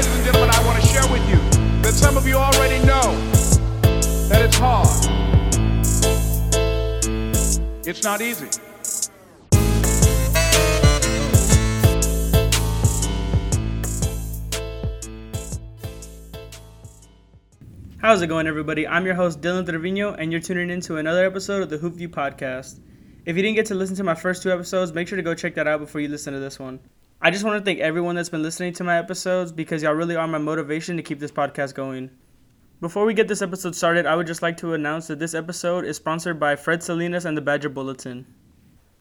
ladies and gentlemen, I want to share with you that some of you already know that it's hard. It's not easy. How's it going, everybody? I'm your host, Dylan Trevino, and you're tuning in to another episode of the Hoop View Podcast. If you didn't get to listen to my first two episodes, make sure to go check that out before you listen to this one. I just want to thank everyone that's been listening to my episodes because y'all really are my motivation to keep this podcast going. Before we get this episode started, I would just like to announce that this episode is sponsored by Fred Salinas and the Badger Bulletin.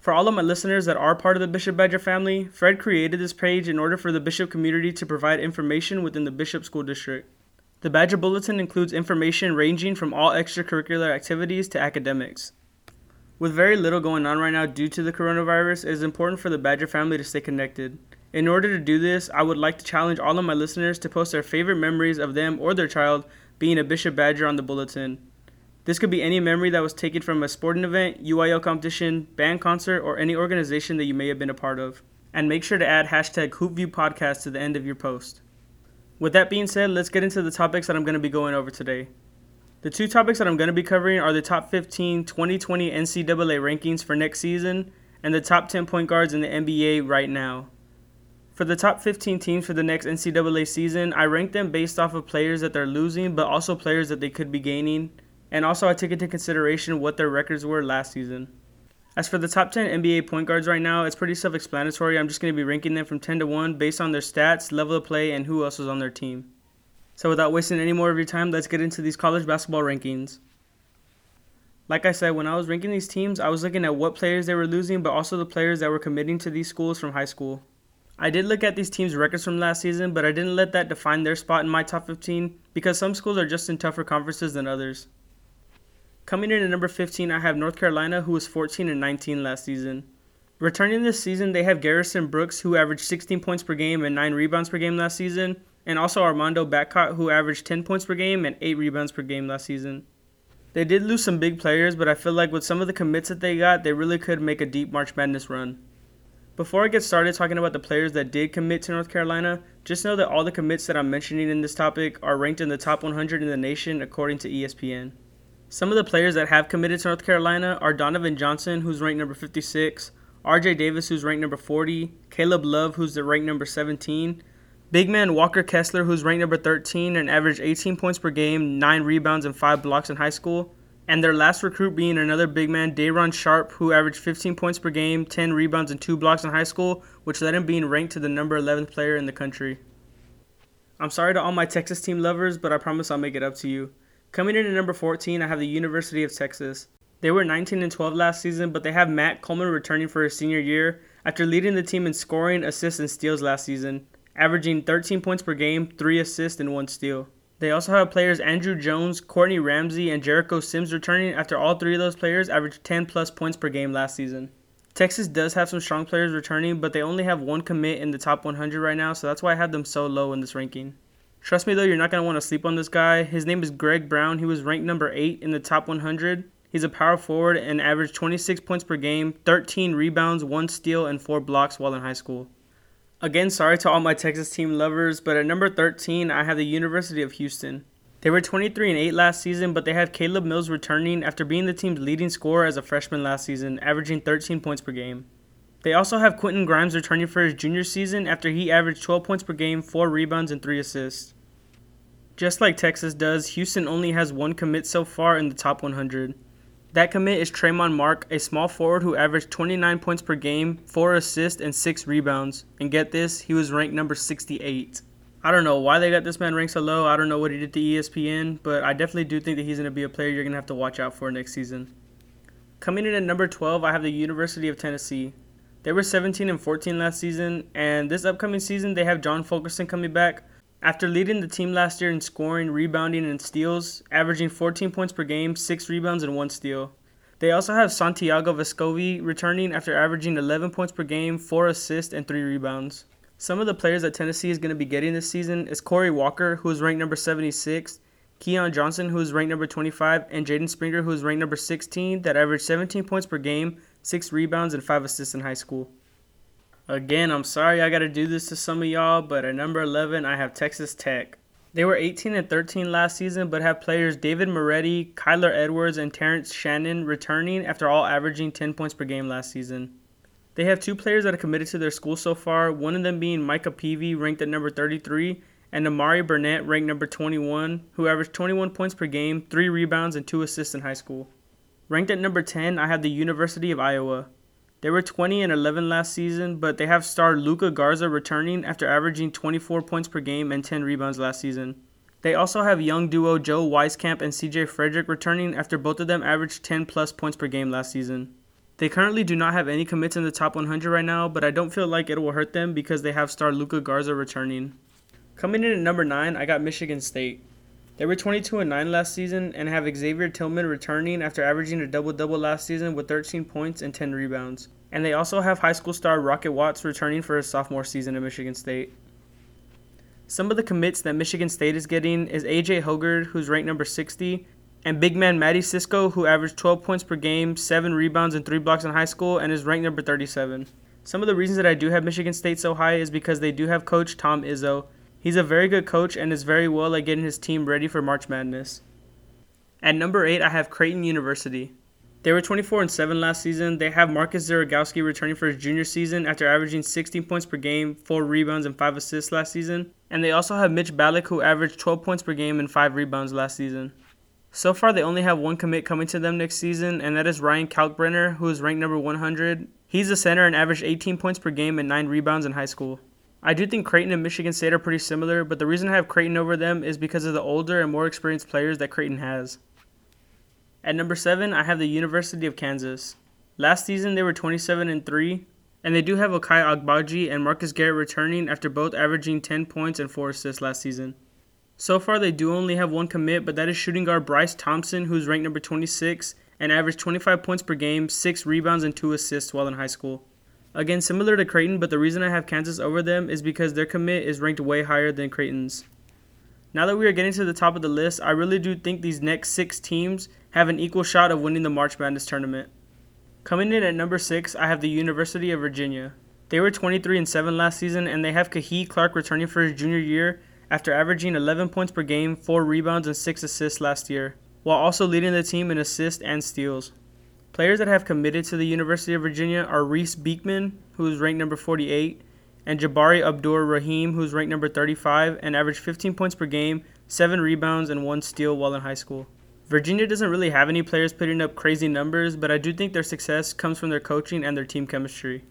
For all of my listeners that are part of the Bishop Badger family, Fred created this page in order for the Bishop community to provide information within the Bishop School District. The Badger Bulletin includes information ranging from all extracurricular activities to academics. With very little going on right now due to the coronavirus, it is important for the Badger family to stay connected. In order to do this, I would like to challenge all of my listeners to post their favorite memories of them or their child being a Bishop Badger on the bulletin. This could be any memory that was taken from a sporting event, UIL competition, band concert, or any organization that you may have been a part of. And make sure to add hashtag HoopViewPodcast to the end of your post. With that being said, let's get into the topics that I'm going to be going over today. The two topics that I'm going to be covering are the top 15 2020 NCAA rankings for next season and the top 10 point guards in the NBA right now. For the top 15 teams for the next NCAA season, I rank them based off of players that they're losing, but also players that they could be gaining, and also I took into consideration what their records were last season. As for the top 10 NBA point guards right now, it's pretty self explanatory. I'm just going to be ranking them from 10 to 1 based on their stats, level of play, and who else is on their team. So without wasting any more of your time, let's get into these college basketball rankings. Like I said, when I was ranking these teams, I was looking at what players they were losing, but also the players that were committing to these schools from high school. I did look at these teams' records from last season, but I didn't let that define their spot in my top 15 because some schools are just in tougher conferences than others. Coming in at number 15, I have North Carolina, who was 14 and 19 last season. Returning this season, they have Garrison Brooks, who averaged 16 points per game and 9 rebounds per game last season, and also Armando Bacot, who averaged 10 points per game and 8 rebounds per game last season. They did lose some big players, but I feel like with some of the commits that they got, they really could make a deep March Madness run. Before I get started talking about the players that did commit to North Carolina, just know that all the commits that I'm mentioning in this topic are ranked in the top 100 in the nation according to ESPN. Some of the players that have committed to North Carolina are Donovan Johnson, who's ranked number 56, RJ Davis, who's ranked number 40, Caleb Love, who's the ranked number 17, big man Walker Kessler, who's ranked number 13 and averaged 18 points per game, 9 rebounds, and 5 blocks in high school, and their last recruit being another big man, Day'Ron Sharpe, who averaged 15 points per game, 10 rebounds, and 2 blocks in high school, which led him being ranked to the number 11th player in the country. I'm sorry to all my Texas team lovers, but I promise I'll make it up to you. Coming in at number 14, I have the University of Texas. They were 19 and 12 last season, but they have Matt Coleman returning for his senior year after leading the team in scoring, assists, and steals last season, averaging 13 points per game, 3 assists, and 1 steal. They also have players Andrew Jones, Courtney Ramsey, and Jericho Sims returning after all three of those players averaged 10 plus points per game last season. Texas does have some strong players returning, but they only have one commit in the top 100 right now, so that's why I have them so low in this ranking. Trust me though, you're not going to want to sleep on this guy. His name is Greg Brown. He was ranked number 8 in the top 100. He's a power forward and averaged 26 points per game, 13 rebounds, 1 steal, and 4 blocks while in high school. Again, sorry to all my Texas team lovers, but at number 13, I have the University of Houston. They were 23 and 8 last season, but they have Caleb Mills returning after being the team's leading scorer as a freshman last season, averaging 13 points per game. They also have Quentin Grimes returning for his junior season after he averaged 12 points per game, 4 rebounds, and 3 assists. Just like Texas does, Houston only has one commit so far in the top 100. That commit is Tramon Mark, a small forward who averaged 29 points per game, 4 assists, and 6 rebounds. And get this, he was ranked number 68. I don't know why they got this man ranked so low. I don't know what he did to ESPN, but I definitely do think that he's going to be a player you're going to have to watch out for next season. Coming in at number 12, I have the University of Tennessee. They were 17 and 14 last season, and this upcoming season they have John Fulkerson coming back. After leading the team last year in scoring, rebounding, and steals, averaging 14 points per game, 6 rebounds, and 1 steal. They also have Santiago Vescovi returning after averaging 11 points per game, 4 assists, and 3 rebounds. Some of the players that Tennessee is going to be getting this season is Corey Walker, who is ranked number 76, Keon Johnson, who is ranked number 25, and Jaden Springer, who is ranked number 16, that averaged 17 points per game, 6 rebounds, and 5 assists in high school. Again, I'm sorry I got to do this to some of y'all, but at number 11, I have Texas Tech. They were 18 and 13 last season, but have players David Moretti, Kyler Edwards, and Terrence Shannon returning after all averaging 10 points per game last season. They have two players that are committed to their school so far, one of them being Micah Peavy, ranked at number 33, and Nimari Burnett, ranked number 21, who averaged 21 points per game, 3 rebounds, and 2 assists in high school. Ranked at number 10, I have the University of Iowa. They were 20 and 11 last season, but they have star Luka Garza returning after averaging 24 points per game and 10 rebounds last season. They also have young duo Joe Wieskamp and CJ Frederick returning after both of them averaged 10 plus points per game last season. They currently do not have any commits in the top 100 right now, but I don't feel like it will hurt them because they have star Luka Garza returning. Coming in at number 9, I got Michigan State. They were 22 and 9 last season and have Xavier Tillman returning after averaging a double double last season with 13 points and 10 rebounds. And they also have high school star Rocket Watts returning for his sophomore season at Michigan State. Some of the commits that Michigan State is getting is AJ Hoggard, who's ranked number 60, and big man Mady Sissoko, who averaged 12 points per game, 7 rebounds, and 3 blocks in high school, and is ranked number 37. Some of the reasons that I do have Michigan State so high is because they do have coach Tom Izzo, He's a very good coach and is very well at getting his team ready for March Madness. At number 8, I have Creighton University. They were 24 and 7 last season. They have Marcus Zegarowski returning for his junior season after averaging 16 points per game, 4 rebounds, and 5 assists last season. And they also have Mitch Ballock, who averaged 12 points per game and 5 rebounds last season. So far, they only have one commit coming to them next season, and that is Ryan Kalkbrenner, who is ranked number 100. He's a center and averaged 18 points per game and 9 rebounds in high school. I do think Creighton and Michigan State are pretty similar, but the reason I have Creighton over them is because of the older and more experienced players that Creighton has. At number 7, I have the University of Kansas. Last season they were 27 and 3, and they do have Ochai Agbaji and Marcus Garrett returning after both averaging 10 points and 4 assists last season. So far they do only have one commit, but that is shooting guard Bryce Thompson, who's ranked number 26 and averaged 25 points per game, 6 rebounds and 2 assists while in high school. Again, similar to Creighton, but the reason I have Kansas over them is because their commit is ranked way higher than Creighton's. Now that we are getting to the top of the list, I really do think these next six teams have an equal shot of winning the March Madness tournament. Coming in at number six, I have the University of Virginia. They were 23 and 7 last season, and they have Kihei Clark returning for his junior year after averaging 11 points per game, 4 rebounds, and 6 assists last year, while also leading the team in assists and steals. Players that have committed to the University of Virginia are Reece Beekman, who is ranked number 48, and Jabari Abdur Rahim, who's ranked number 35 and averaged 15 points per game, 7 rebounds, and 1 steal while in high school. Virginia doesn't really have any players putting up crazy numbers, but I do think their success comes from their coaching and their team chemistry.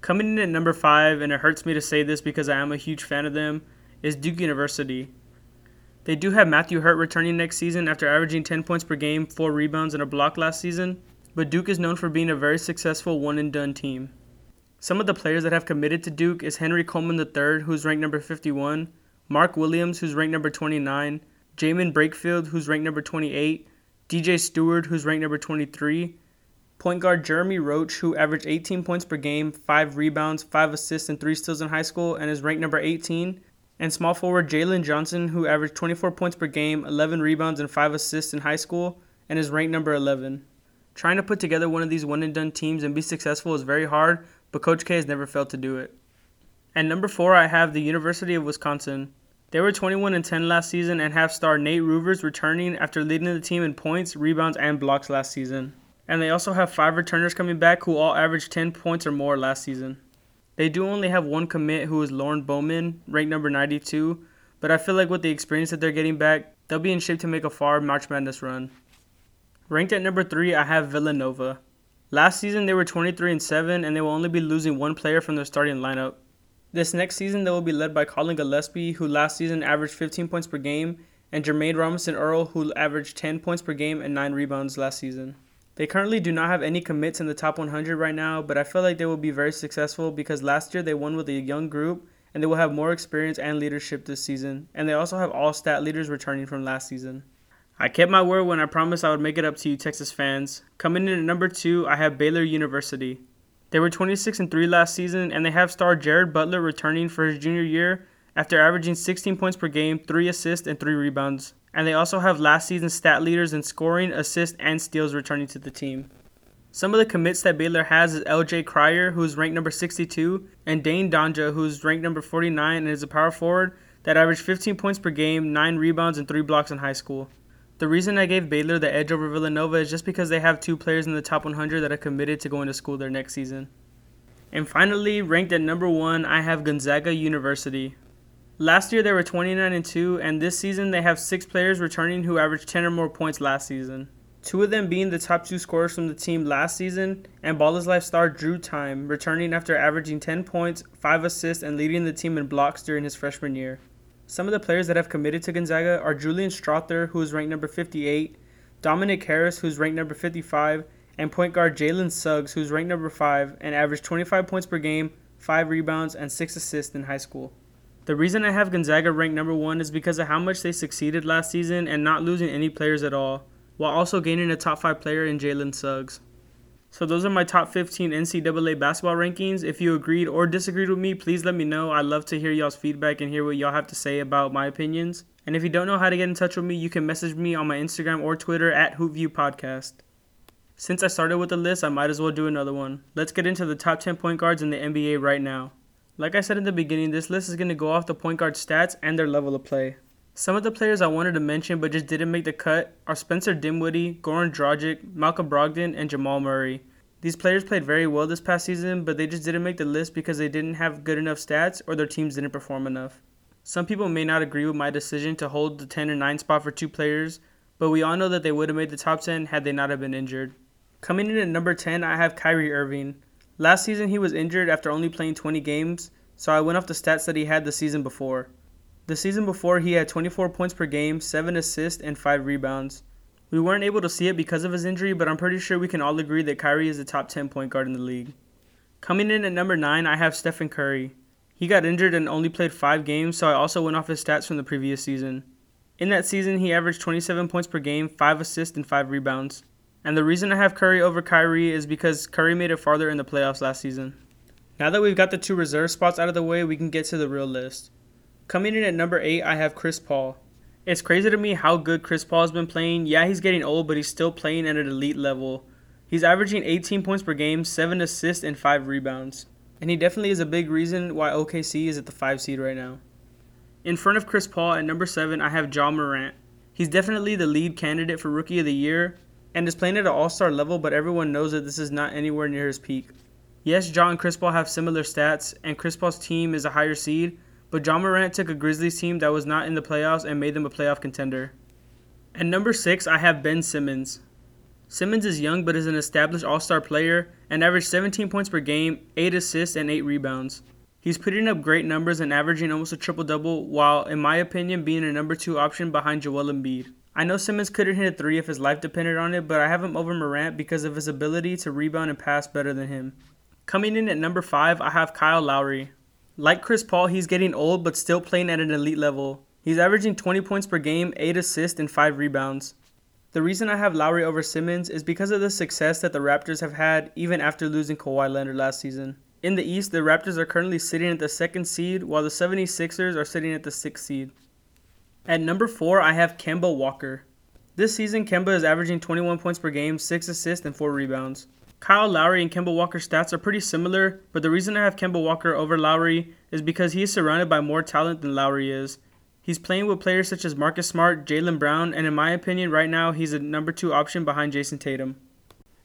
Coming in at number 5, and it hurts me to say this because I am a huge fan of them, is Duke University. They do have Matthew Hurt returning next season after averaging 10 points per game, 4 rebounds, and a block last season, but Duke is known for being a very successful one and done team. Some of the players that have committed to Duke is Henry Coleman III, who's ranked number 51, Mark Williams, who's ranked number 29, Jaemyn Brakefield, who's ranked number 28, DJ Steward, who's ranked number 23, point guard Jeremy Roach, who averaged 18 points per game, 5 rebounds, 5 assists, and 3 steals in high school, and is ranked number 18, and small forward Jalen Johnson, who averaged 24 points per game, 11 rebounds, and 5 assists in high school, and is ranked number 11. Trying to put together one of these one and done teams and be successful is very hard, but Coach K has never failed to do it. At number 4, I have the University of Wisconsin. They were 21 and 10 last season and have star Nate Reuvers returning after leading the team in points, rebounds, and blocks last season. And they also have five returners coming back who all averaged 10 points or more last season. They do only have one commit who is Lorne Bowman, ranked number 92, but I feel like with the experience that they're getting back, they'll be in shape to make a far March Madness run. Ranked at number 3, I have Villanova. Last season they were 23 and 7 and they will only be losing one player from their starting lineup. This next season they will be led by Collin Gillespie, who last season averaged 15 points per game, and Jeremiah Robinson Earl, who averaged 10 points per game and 9 rebounds last season. They currently do not have any commits in the top 100 right now, but I feel like they will be very successful because last year they won with a young group and they will have more experience and leadership this season. And they also have all stat leaders returning from last season. I kept my word when I promised I would make it up to you, Texas fans. Coming in at number two, I have Baylor University. They were 26 and 3 last season, and they have star Jared Butler returning for his junior year after averaging 16 points per game, 3 assists, and 3 rebounds and they also have last season's stat leaders in scoring, assists, and steals returning to the team. Some of the commits that Baylor has is LJ Cryer, who's ranked number 62, and Dain Dainja, who's ranked number 49 and is a power forward that averaged 15 points per game, 9 rebounds, and 3 blocks in high school. The reason I gave Baylor the edge over Villanova is just because they have two players in the top 100 that are committed to going to school there next season. And finally, ranked at number 1, I have Gonzaga University. Last year they were 29 and 2, and this season they have 6 players returning who averaged 10 or more points last season two of them being the top two scorers from the team last season, and Ball is Life star Drew Timme, returning after averaging 10 points, 5 assists, and leading the team in blocks during his freshman year. Some of the players that have committed to Gonzaga are Julian Strawther, who is ranked number 58, Dominic Harris, who's ranked number 55, and point guard Jalen Suggs, who's ranked number 5 and averaged 25 points per game, 5 rebounds, and 6 assists in high school. The reason I have Gonzaga ranked number 1 is because of how much they succeeded last season and not losing any players at all while also gaining a top 5 player in Jalen Suggs. So those are my top 15 NCAA basketball rankings. If you agreed or disagreed with me, please let me know. I'd love to hear y'all's feedback and hear what y'all have to say about my opinions. And if you don't know how to get in touch with me, you can message me on my Instagram or Twitter at HoopView Podcast. Since I started with the list, I might as well do another one. Let's get into the top 10 point guards in the NBA right now. Like I said in the beginning, this list is going to go off the point guard stats and their level of play. Some of the players I wanted to mention but just didn't make the cut are Spencer Dinwiddie, Goran Dragic, Malcolm Brogdon, and Jamal Murray. These players played very well this past season, but they just didn't make the list because they didn't have good enough stats or their teams didn't perform enough. Some people may not agree with my decision to hold the 10 and 9 spot for two players, but we all know that they would have made the top 10 had they not have been injured. Coming in at number 10, I have Kyrie Irving. Last season he was injured after only playing 20 games, so I went off the stats that he had the season before. The season before, he had 24 points per game, 7 assists, and 5 rebounds. We weren't able to see it because of his injury, but I'm pretty sure we can all agree that Kyrie is the top 10 point guard in the league. Coming in at number 9, I have Stephen Curry. He got injured and only played 5 games, so I also went off his stats from the previous season. In that season, he averaged 27 points per game, 5 assists, and 5 rebounds. And the reason I have Curry over Kyrie is because Curry made it farther in the playoffs last season. Now that we've got the two reserve spots out of the way, we can get to the real list. Coming in at number eight, I have Chris Paul. It's crazy to me how good Chris Paul has been playing. Yeah, he's getting old, but he's still playing at an elite level. He's averaging 18 points per game, 7 assists, and 5 rebounds. And he definitely is a big reason why OKC is at the 5 seed right now. In front of Chris Paul at number 7, I have Ja Morant. He's definitely the lead candidate for Rookie of the Year and is playing at an all star level, but everyone knows that this is not anywhere near his peak. Yes, Ja and Chris Paul have similar stats, and Chris Paul's team is a higher seed, but John Morant took a Grizzlies team that was not in the playoffs and made them a playoff contender. At number six, I have Ben Simmons. Simmons is young but is an established all star player and averaged 17 points per game, 8 assists, and 8 rebounds. He's putting up great numbers and averaging almost a triple double, while, in my opinion, being a number two option behind Joel Embiid. I know Simmons couldn't hit a three if his life depended on it, but I have him over Morant because of his ability to rebound and pass better than him. Coming in at number five, I have Kyle Lowry. Like Chris Paul, he's getting old but still playing at an elite level. He's averaging 20 points per game, 8 assists, and 5 rebounds. The reason I have Lowry over Simmons is because of the success that the Raptors have had even after losing Kawhi Leonard last season. In the East, the Raptors are currently sitting at the second seed, while the 76ers are sitting at the sixth seed. At number 4, I have Kemba Walker. This season, Kemba is averaging 21 points per game, 6 assists, and 4 rebounds. Kyle Lowry and Kemba Walker's stats are pretty similar, but the reason I have Kemba Walker over Lowry is because he is surrounded by more talent than Lowry is. He's playing with players such as Marcus Smart, Jaylen Brown, and in my opinion, right now, he's a number two option behind Jayson Tatum.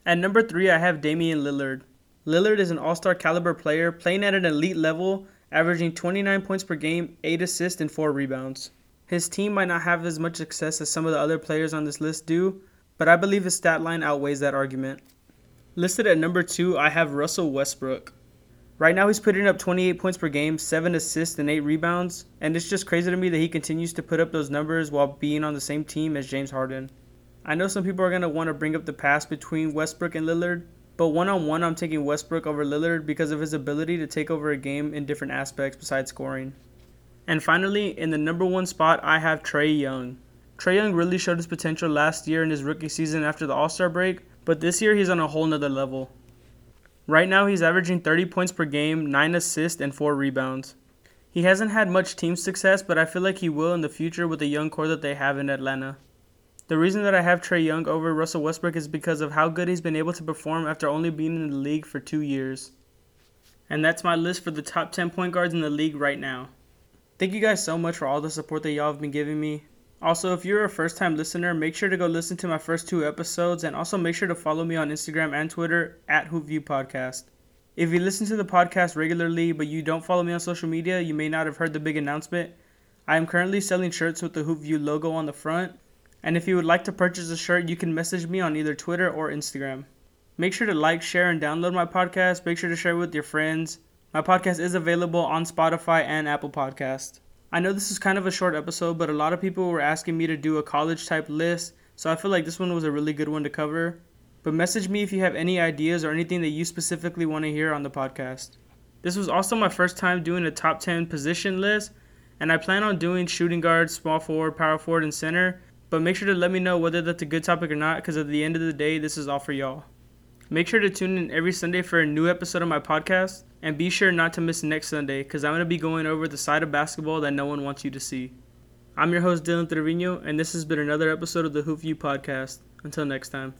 At number three, I have Damian Lillard. Lillard is an all star caliber player, playing at an elite level, averaging 29 points per game, 8 assists, and 4 rebounds. His team might not have as much success as some of the other players on this list do, but I believe his stat line outweighs that argument. Listed at number two, I have Russell Westbrook. Right now, he's putting up 28 points per game, 7 assists, and 8 rebounds, and it's just crazy to me that he continues to put up those numbers while being on the same team as James Harden. I know some people are going to want to bring up the past between Westbrook and Lillard, but one on one, I'm taking Westbrook over Lillard because of his ability to take over a game in different aspects besides scoring. And finally, in the number one spot, I have Trae Young. Trae Young really showed his potential last year in his rookie season after the All Star break, but this year he's on a whole nother level. Right now he's averaging 30 points per game, 9 assists, and 4 rebounds. He hasn't had much team success, but I feel like he will in the future with the young core that they have in Atlanta. The reason that I have Trae Young over Russell Westbrook is because of how good he's been able to perform after only being in the league for two years. And that's my list for the top 10 point guards in the league right now. Thank you guys so much for all the support that y'all have been giving me. Also, if you're a first time listener, make sure to go listen to my first two episodes and also make sure to follow me on Instagram and Twitter at HoopView Podcast. If you listen to the podcast regularly but you don't follow me on social media, you may not have heard the big announcement. I am currently selling shirts with the HoopView logo on the front, and if you would like to purchase a shirt, you can message me on either Twitter or Instagram. Make sure to like, share, and download my podcast. Make sure to share with your friends. My podcast is available on Spotify and Apple Podcast. I know this is kind of a short episode, but a lot of people were asking me to do a college type list, so I feel like this one was a really good one to cover. But message me if you have any ideas or anything that you specifically want to hear on the podcast. This was also my first time doing a top 10 position list, and I plan on doing shooting guard, small forward, power forward, and center. But make sure to let me know whether that's a good topic or not, because at the end of the day, this is all for y'all. Make sure to tune in every Sunday for a new episode of my podcast, and be sure not to miss next Sunday because I'm going to be going over the side of basketball that no one wants you to see. I'm your host, Dylan Trevino, and this has been another episode of the Hoop View Podcast. Until next time.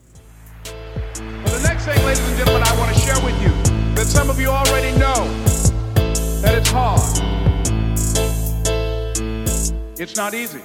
Well, the next thing, ladies and gentlemen, I want to share with you that some of you already know that it's hard. It's not easy.